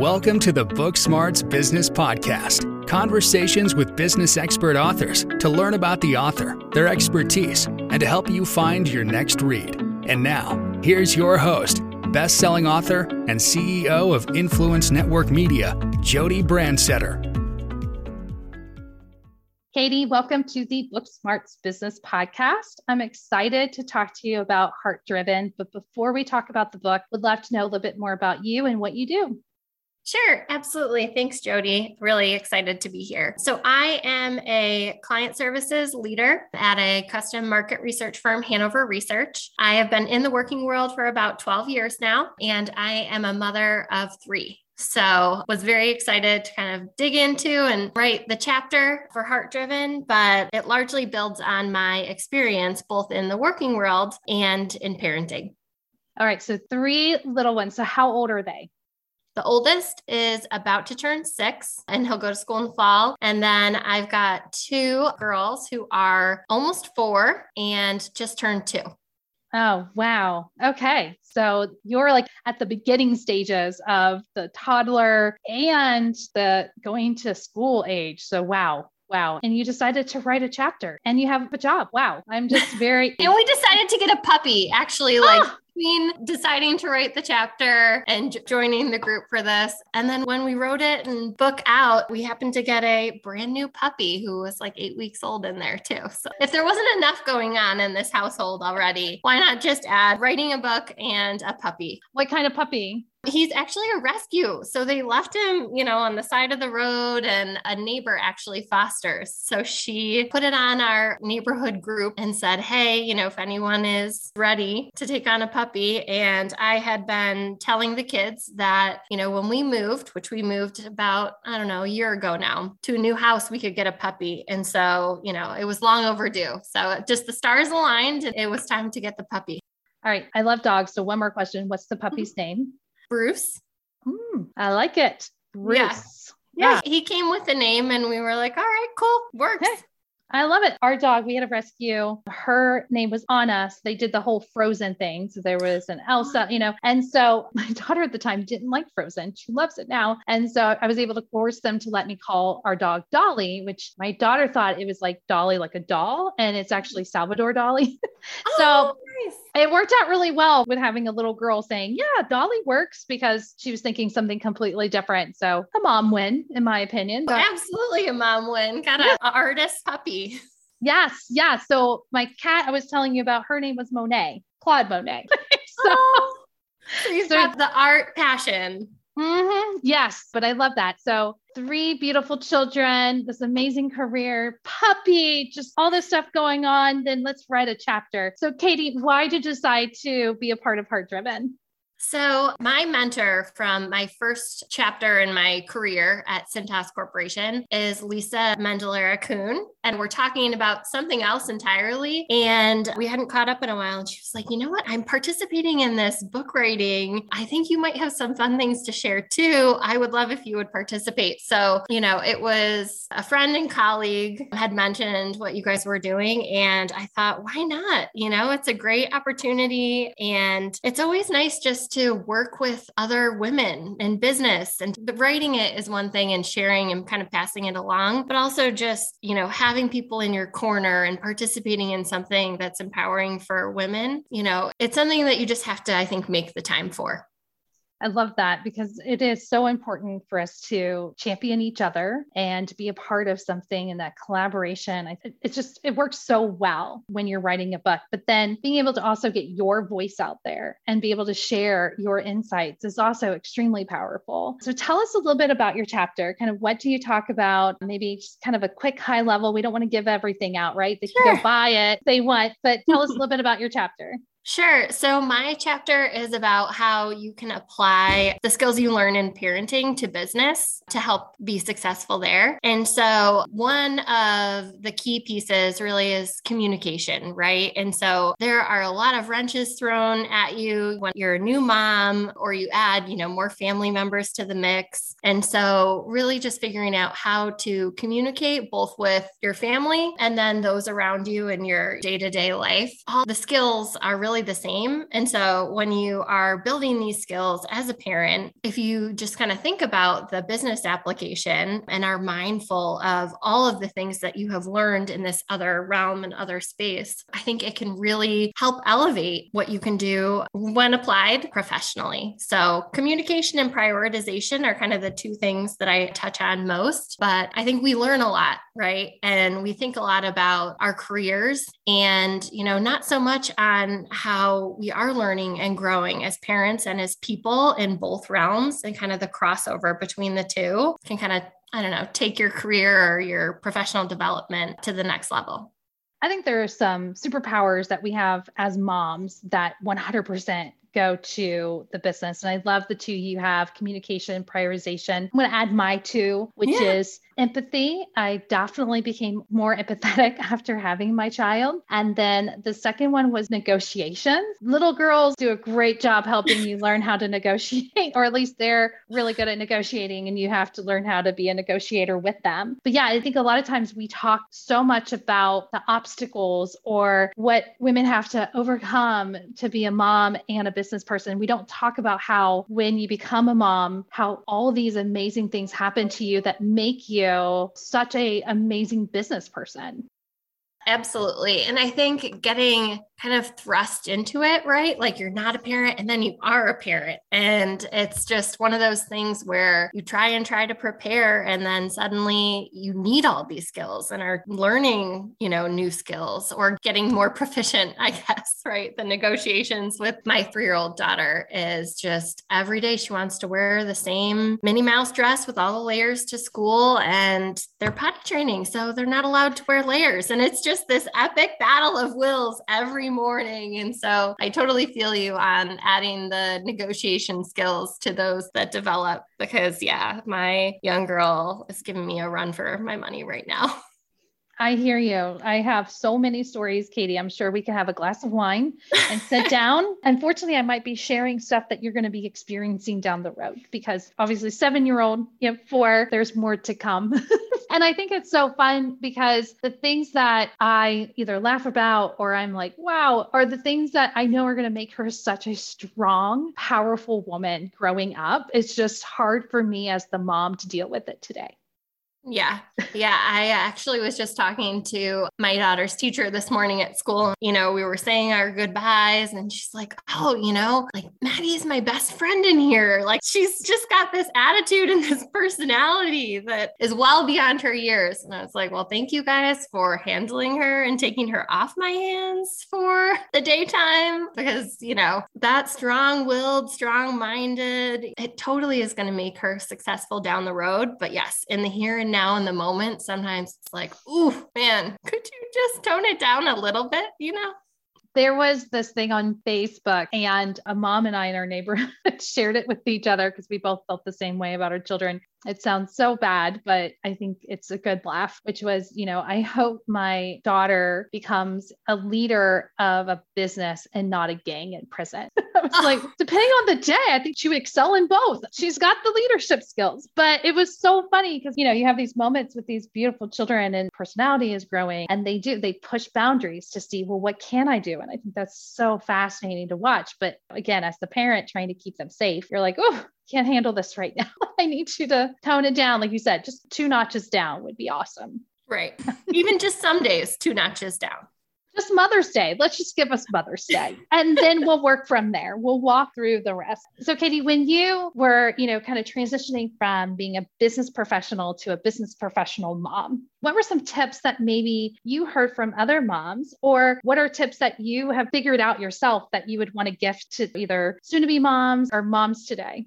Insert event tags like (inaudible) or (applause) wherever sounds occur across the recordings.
Welcome to the Book Smarts Business Podcast. Conversations with business expert authors to learn about the author, their expertise, and to help you find your next read. And now, here's your host, best-selling author and CEO of Influence Network Media, Jodi Brandstetter. Katie, welcome to the Book Smarts Business Podcast. I'm excited to talk to you about Heart Driven, but before we talk about the book, would love to know a little bit more about you and what you do. Sure, absolutely. Thanks, Jodi. Really excited to be here. So, I am a client services leader at a custom market research firm, Hanover Research. I have been in the working world for about 12 years now, and I am a mother of three. So, was very excited to kind of dig into and write the chapter for Heart Driven, but it largely builds on my experience both in the working world and in parenting. All right, so three little ones. So, how old are they? The oldest is about to turn six and he'll go to school in the fall. And then I've got two girls who are almost four and just turned two. Oh, wow. Okay. So you're like at the beginning stages of the toddler and the going to school age. So, wow. Wow. And you decided to write a chapter and you have a job. Wow. I'm just (laughs) very. and we decided to get a puppy, actually, like ah! Between deciding to write the chapter and joining the group for this. And then when we wrote it and book out, we happened to get a brand new puppy who was like eight weeks old in there too. So if there wasn't enough going on in this household already, why not just add writing a book and a puppy? What kind of puppy? He's actually a rescue. So they left him, you know, on the side of the road, and a neighbor actually fosters. So she put it on our neighborhood group and said, Hey, you know, if anyone is ready to take on a puppy. And I had been telling the kids that, you know, when we moved, which we moved about, I don't know, a year ago now, to a new house, we could get a puppy. And so, you know, it was long overdue. So just the stars aligned and it was time to get the puppy. All right. I love dogs. So, one more question What's the puppy's mm-hmm. name? Bruce. Mm, I like it. Bruce. Yeah. yeah. yeah. He came with a name and we were like, all right, cool, works. Hey, I love it. Our dog, we had a rescue. Her name was Anna. So they did the whole Frozen thing. So there was an Elsa, you know. And so (laughs) my daughter at the time didn't like Frozen. She loves it now. And so I was able to force them to let me call our dog Dolly, which my daughter thought it was like Dolly, like a doll. And it's actually Salvador Dali. (laughs) so oh, nice. it worked out really well with having a little girl saying, Yeah, Dolly works because she was thinking something completely different. So a mom win, in my opinion. But- Absolutely a mom win. Got an artist puppy. Yes, yes. So my cat, I was telling you about, her name was Monet, Claude Monet. (laughs) so, oh, so you've (laughs) so, got the art passion. Mm-hmm, yes, but I love that. So three beautiful children, this amazing career, puppy, just all this stuff going on. Then let's write a chapter. So Katie, why did you decide to be a part of Heart Driven? So, my mentor from my first chapter in my career at Cintas Corporation is Lisa Mendelera Kuhn. And we're talking about something else entirely. And we hadn't caught up in a while. And she was like, you know what? I'm participating in this book writing. I think you might have some fun things to share too. I would love if you would participate. So, you know, it was a friend and colleague had mentioned what you guys were doing. And I thought, why not? You know, it's a great opportunity. And it's always nice just to work with other women in business and writing it is one thing and sharing and kind of passing it along, but also just, you know, having people in your corner and participating in something that's empowering for women, you know, it's something that you just have to, I think, make the time for. I love that because it is so important for us to champion each other and be a part of something and that collaboration. I, it's just, it works so well when you're writing a book. But then being able to also get your voice out there and be able to share your insights is also extremely powerful. So tell us a little bit about your chapter. Kind of what do you talk about? Maybe just kind of a quick high level. We don't want to give everything out, right? They sure. can go buy it, they want, but tell us a little bit about your chapter. Sure. So, my chapter is about how you can apply the skills you learn in parenting to business to help be successful there. And so, one of the key pieces really is communication, right? And so, there are a lot of wrenches thrown at you when you're a new mom or you add, you know, more family members to the mix. And so, really just figuring out how to communicate both with your family and then those around you in your day to day life. All the skills are really really the same. And so when you are building these skills as a parent, if you just kind of think about the business application and are mindful of all of the things that you have learned in this other realm and other space, I think it can really help elevate what you can do when applied professionally. So communication and prioritization are kind of the two things that I touch on most, but I think we learn a lot, right? And we think a lot about our careers and, you know, not so much on how we are learning and growing as parents and as people in both realms and kind of the crossover between the two can kind of, I don't know, take your career or your professional development to the next level. I think there are some superpowers that we have as moms that 100% go to the business. And I love the two you have communication, and prioritization. I'm going to add my two, which yeah. is empathy. I definitely became more empathetic (laughs) after having my child. And then the second one was negotiations. Little girls do a great job helping you learn how to negotiate, (laughs) or at least they're really good at negotiating, and you have to learn how to be a negotiator with them. But yeah, I think a lot of times we talk so much about the obstacles or what women have to overcome to be a mom and a business person. We don't talk about how when you become a mom, how all these amazing things happen to you that make you such a amazing business person. Absolutely. And I think getting kind of thrust into it, right? Like you're not a parent and then you are a parent. And it's just one of those things where you try and try to prepare and then suddenly you need all these skills and are learning, you know, new skills or getting more (laughs) proficient, I guess, right? The negotiations with my three year old daughter is just every day she wants to wear the same Minnie Mouse dress with all the layers to school and they're potty training. So they're not allowed to wear layers. And it's just this epic battle of wills every morning. And so I totally feel you on adding the negotiation skills to those that develop because, yeah, my young girl is giving me a run for my money right now. (laughs) I hear you. I have so many stories, Katie. I'm sure we could have a glass of wine and sit (laughs) down. Unfortunately, I might be sharing stuff that you're going to be experiencing down the road because obviously, seven year old, you know, four, there's more to come. (laughs) and I think it's so fun because the things that I either laugh about or I'm like, wow, are the things that I know are going to make her such a strong, powerful woman growing up. It's just hard for me as the mom to deal with it today. Yeah. Yeah. I actually was just talking to my daughter's teacher this morning at school. You know, we were saying our goodbyes, and she's like, Oh, you know, like Maggie is my best friend in here. Like she's just got this attitude and (laughs) this personality that is well beyond her years. And I was like, Well, thank you guys for handling her and taking her off my hands for the daytime because, you know, that strong willed, strong minded, it totally is going to make her successful down the road. But yes, in the here and now in the moment, sometimes it's like, ooh, man, could you just tone it down a little bit, you know? There was this thing on Facebook, and a mom and I in our neighborhood (laughs) shared it with each other because we both felt the same way about our children it sounds so bad, but I think it's a good laugh, which was, you know, I hope my daughter becomes a leader of a business and not a gang in prison. (laughs) I was like, (laughs) depending on the day, I think she would excel in both. She's got the leadership skills, but it was so funny because, you know, you have these moments with these beautiful children and personality is growing and they do, they push boundaries to see, well, what can I do? And I think that's so fascinating to watch. But again, as the parent trying to keep them safe, you're like, oh, can't handle this right now. (laughs) I need you to tone it down. Like you said, just two notches down would be awesome. Right. Even just some days, two notches down. Just Mother's Day. Let's just give us Mother's Day. And then we'll work from there. We'll walk through the rest. So, Katie, when you were, you know, kind of transitioning from being a business professional to a business professional mom, what were some tips that maybe you heard from other moms, or what are tips that you have figured out yourself that you would want to gift to either soon to be moms or moms today?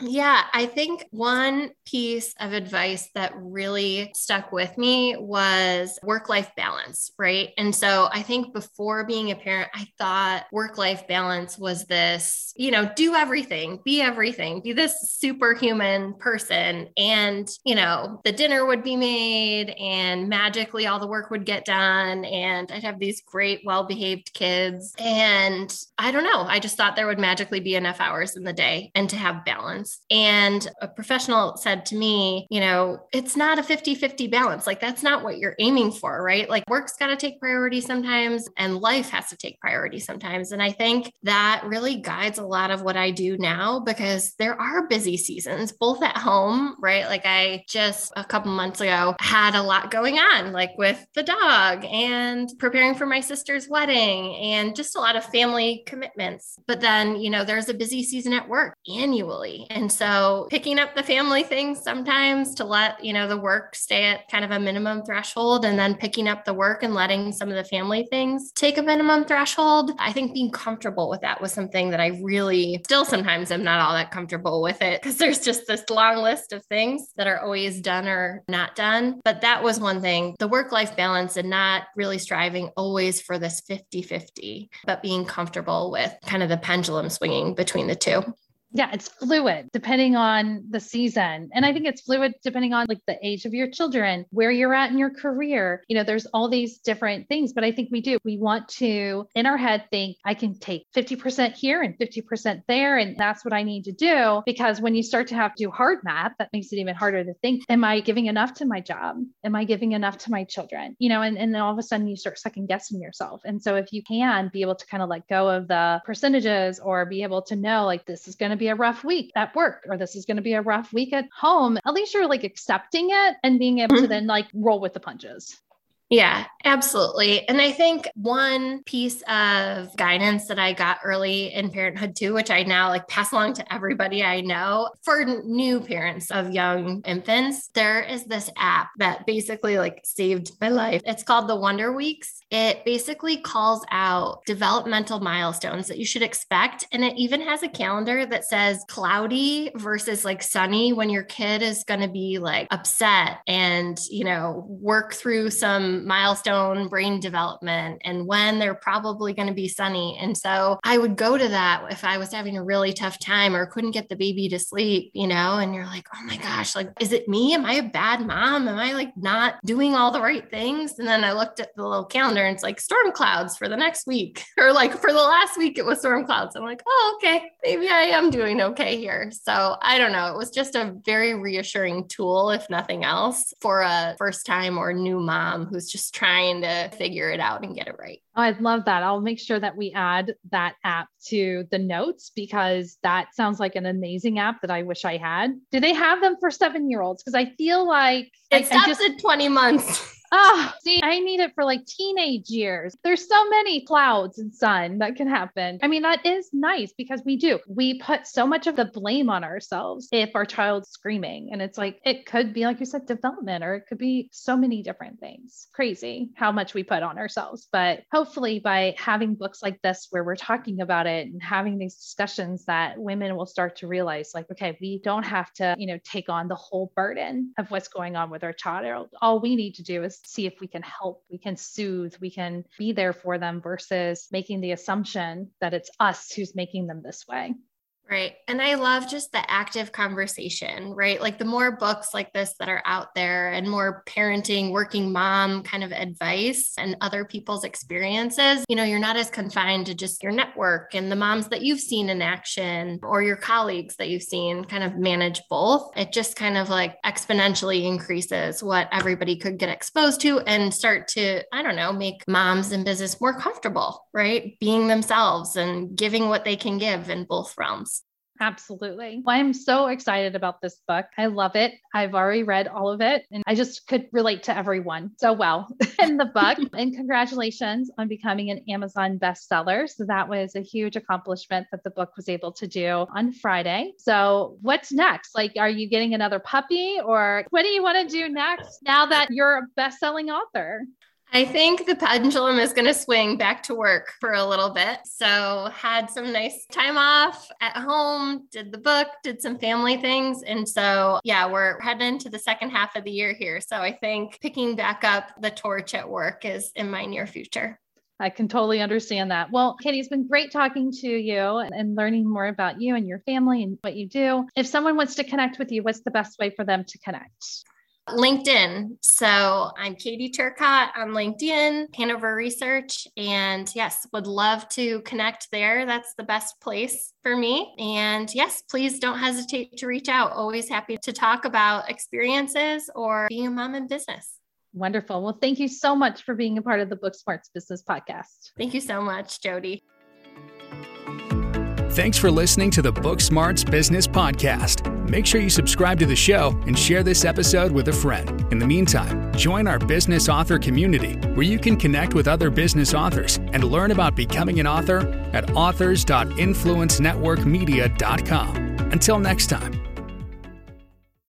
Yeah, I think one piece of advice that really stuck with me was work life balance, right? And so I think before being a parent, I thought work life balance was this, you know, do everything, be everything, be this superhuman person. And, you know, the dinner would be made and magically all the work would get done. And I'd have these great, well behaved kids. And I don't know, I just thought there would magically be enough hours in the day and to have balance And a professional said to me, you know, it's not a 50 50 balance. Like, that's not what you're aiming for, right? Like, work's got to take priority sometimes, and life has to take priority sometimes. And I think that really guides a lot of what I do now because there are busy seasons, both at home, right? Like, I just a couple months ago had a lot going on, like with the dog and preparing for my sister's wedding and just a lot of family commitments. But then, you know, there's a busy season at work annually. And so picking up the family things sometimes to let, you know, the work stay at kind of a minimum threshold and then picking up the work and letting some of the family things take a minimum threshold. I think being comfortable with that was something that I really still sometimes am not all that comfortable with it because there's just this long list of things that are always done or not done. But that was one thing the work life balance and not really striving always for this 50 50, but being comfortable with kind of the pendulum swinging between the two yeah, it's fluid depending on the season. And I think it's fluid depending on like the age of your children, where you're at in your career. You know, there's all these different things, but I think we do. We want to, in our head, think I can take 50% here and 50% there. And that's what I need to do. Because when you start to have to do hard math, that makes it even harder to think, am I giving enough to my job? Am I giving enough to my children? You know, and, and then all of a sudden you start second guessing yourself. And so if you can be able to kind of let go of the percentages or be able to know like this is going to be a rough week at work or this is going to be a rough week at home, at least you're like accepting it and being able mm-hmm. to then like roll with the punches. Yeah, absolutely. And I think one piece of guidance that I got early in parenthood too, which I now like pass along to everybody I know for new parents of young infants, there is this app that basically like saved my life. It's called the Wonder Weeks. It basically calls out developmental milestones that you should expect. And it even has a calendar that says cloudy versus like sunny when your kid is going to be like upset and, you know, work through some milestone brain development and when they're probably going to be sunny. And so I would go to that if I was having a really tough time or couldn't get the baby to sleep, you know, and you're like, oh my gosh, like, is it me? Am I a bad mom? Am I like not doing all the right things? And then I looked at the little calendar and it's like storm clouds for the next week, (laughs) or like for the last week, it was storm clouds. I'm like, oh, okay, maybe I am doing okay here. So I don't know. It was just a very reassuring tool, if nothing else, for a first time or new mom who's just trying to figure it out and get it right. Oh, I'd love that. I'll make sure that we add that app to the notes because that sounds like an amazing app that I wish I had. Do they have them for seven year olds? Because I feel like it stops just, at 20 months. Oh, see, I need it for like teenage years. There's so many clouds and sun that can happen. I mean, that is nice because we do. We put so much of the blame on ourselves if our child's screaming. And it's like, it could be, like you said, development, or it could be so many different things. Crazy how much we put on ourselves. But hopefully, by having books like this where we're talking about it and having these discussions, that women will start to realize, like, okay, we don't have to, you know, take on the whole burden of what's going on with our child. All we need to do is see if we can help, we can soothe, we can be there for them versus making the assumption that it's us who's making them this way. Right. And I love just the active conversation, right? Like the more books like this that are out there and more parenting, working mom kind of advice and other people's experiences, you know, you're not as confined to just your network and the moms that you've seen in action or your colleagues that you've seen kind of manage both. It just kind of like exponentially increases what everybody could get exposed to and start to, I don't know, make moms in business more comfortable, right? Being themselves and giving what they can give in both realms. Absolutely. Well, I'm so excited about this book. I love it. I've already read all of it and I just could relate to everyone so well (laughs) in the book. (laughs) and congratulations on becoming an Amazon bestseller. So that was a huge accomplishment that the book was able to do on Friday. So what's next? Like, are you getting another puppy or what do you want to do next now that you're a best-selling author? I think the pendulum is going to swing back to work for a little bit. So, had some nice time off at home, did the book, did some family things. And so, yeah, we're heading into the second half of the year here. So, I think picking back up the torch at work is in my near future. I can totally understand that. Well, Katie, it's been great talking to you and, and, learning more about you and your family and what you do. If someone wants to connect with you, what's the best way for them to connect? LinkedIn. So I'm Katie Turcott on LinkedIn, Hanover Research. And yes, would love to connect there. That's the best place for me. And yes, please don't hesitate to reach out. Always happy to talk about experiences or being a mom in business. Wonderful. Well, thank you so much for being a part of the Book Smarts Business Podcast. Thank you so much, Jodi. Thanks for listening to the Book Smarts Business Podcast. Make sure you subscribe to the show and share this episode with a friend. In the meantime, join our business author community where you can connect with other business authors and learn about becoming an author at authors.influencenetworkmedia.com. Until next time.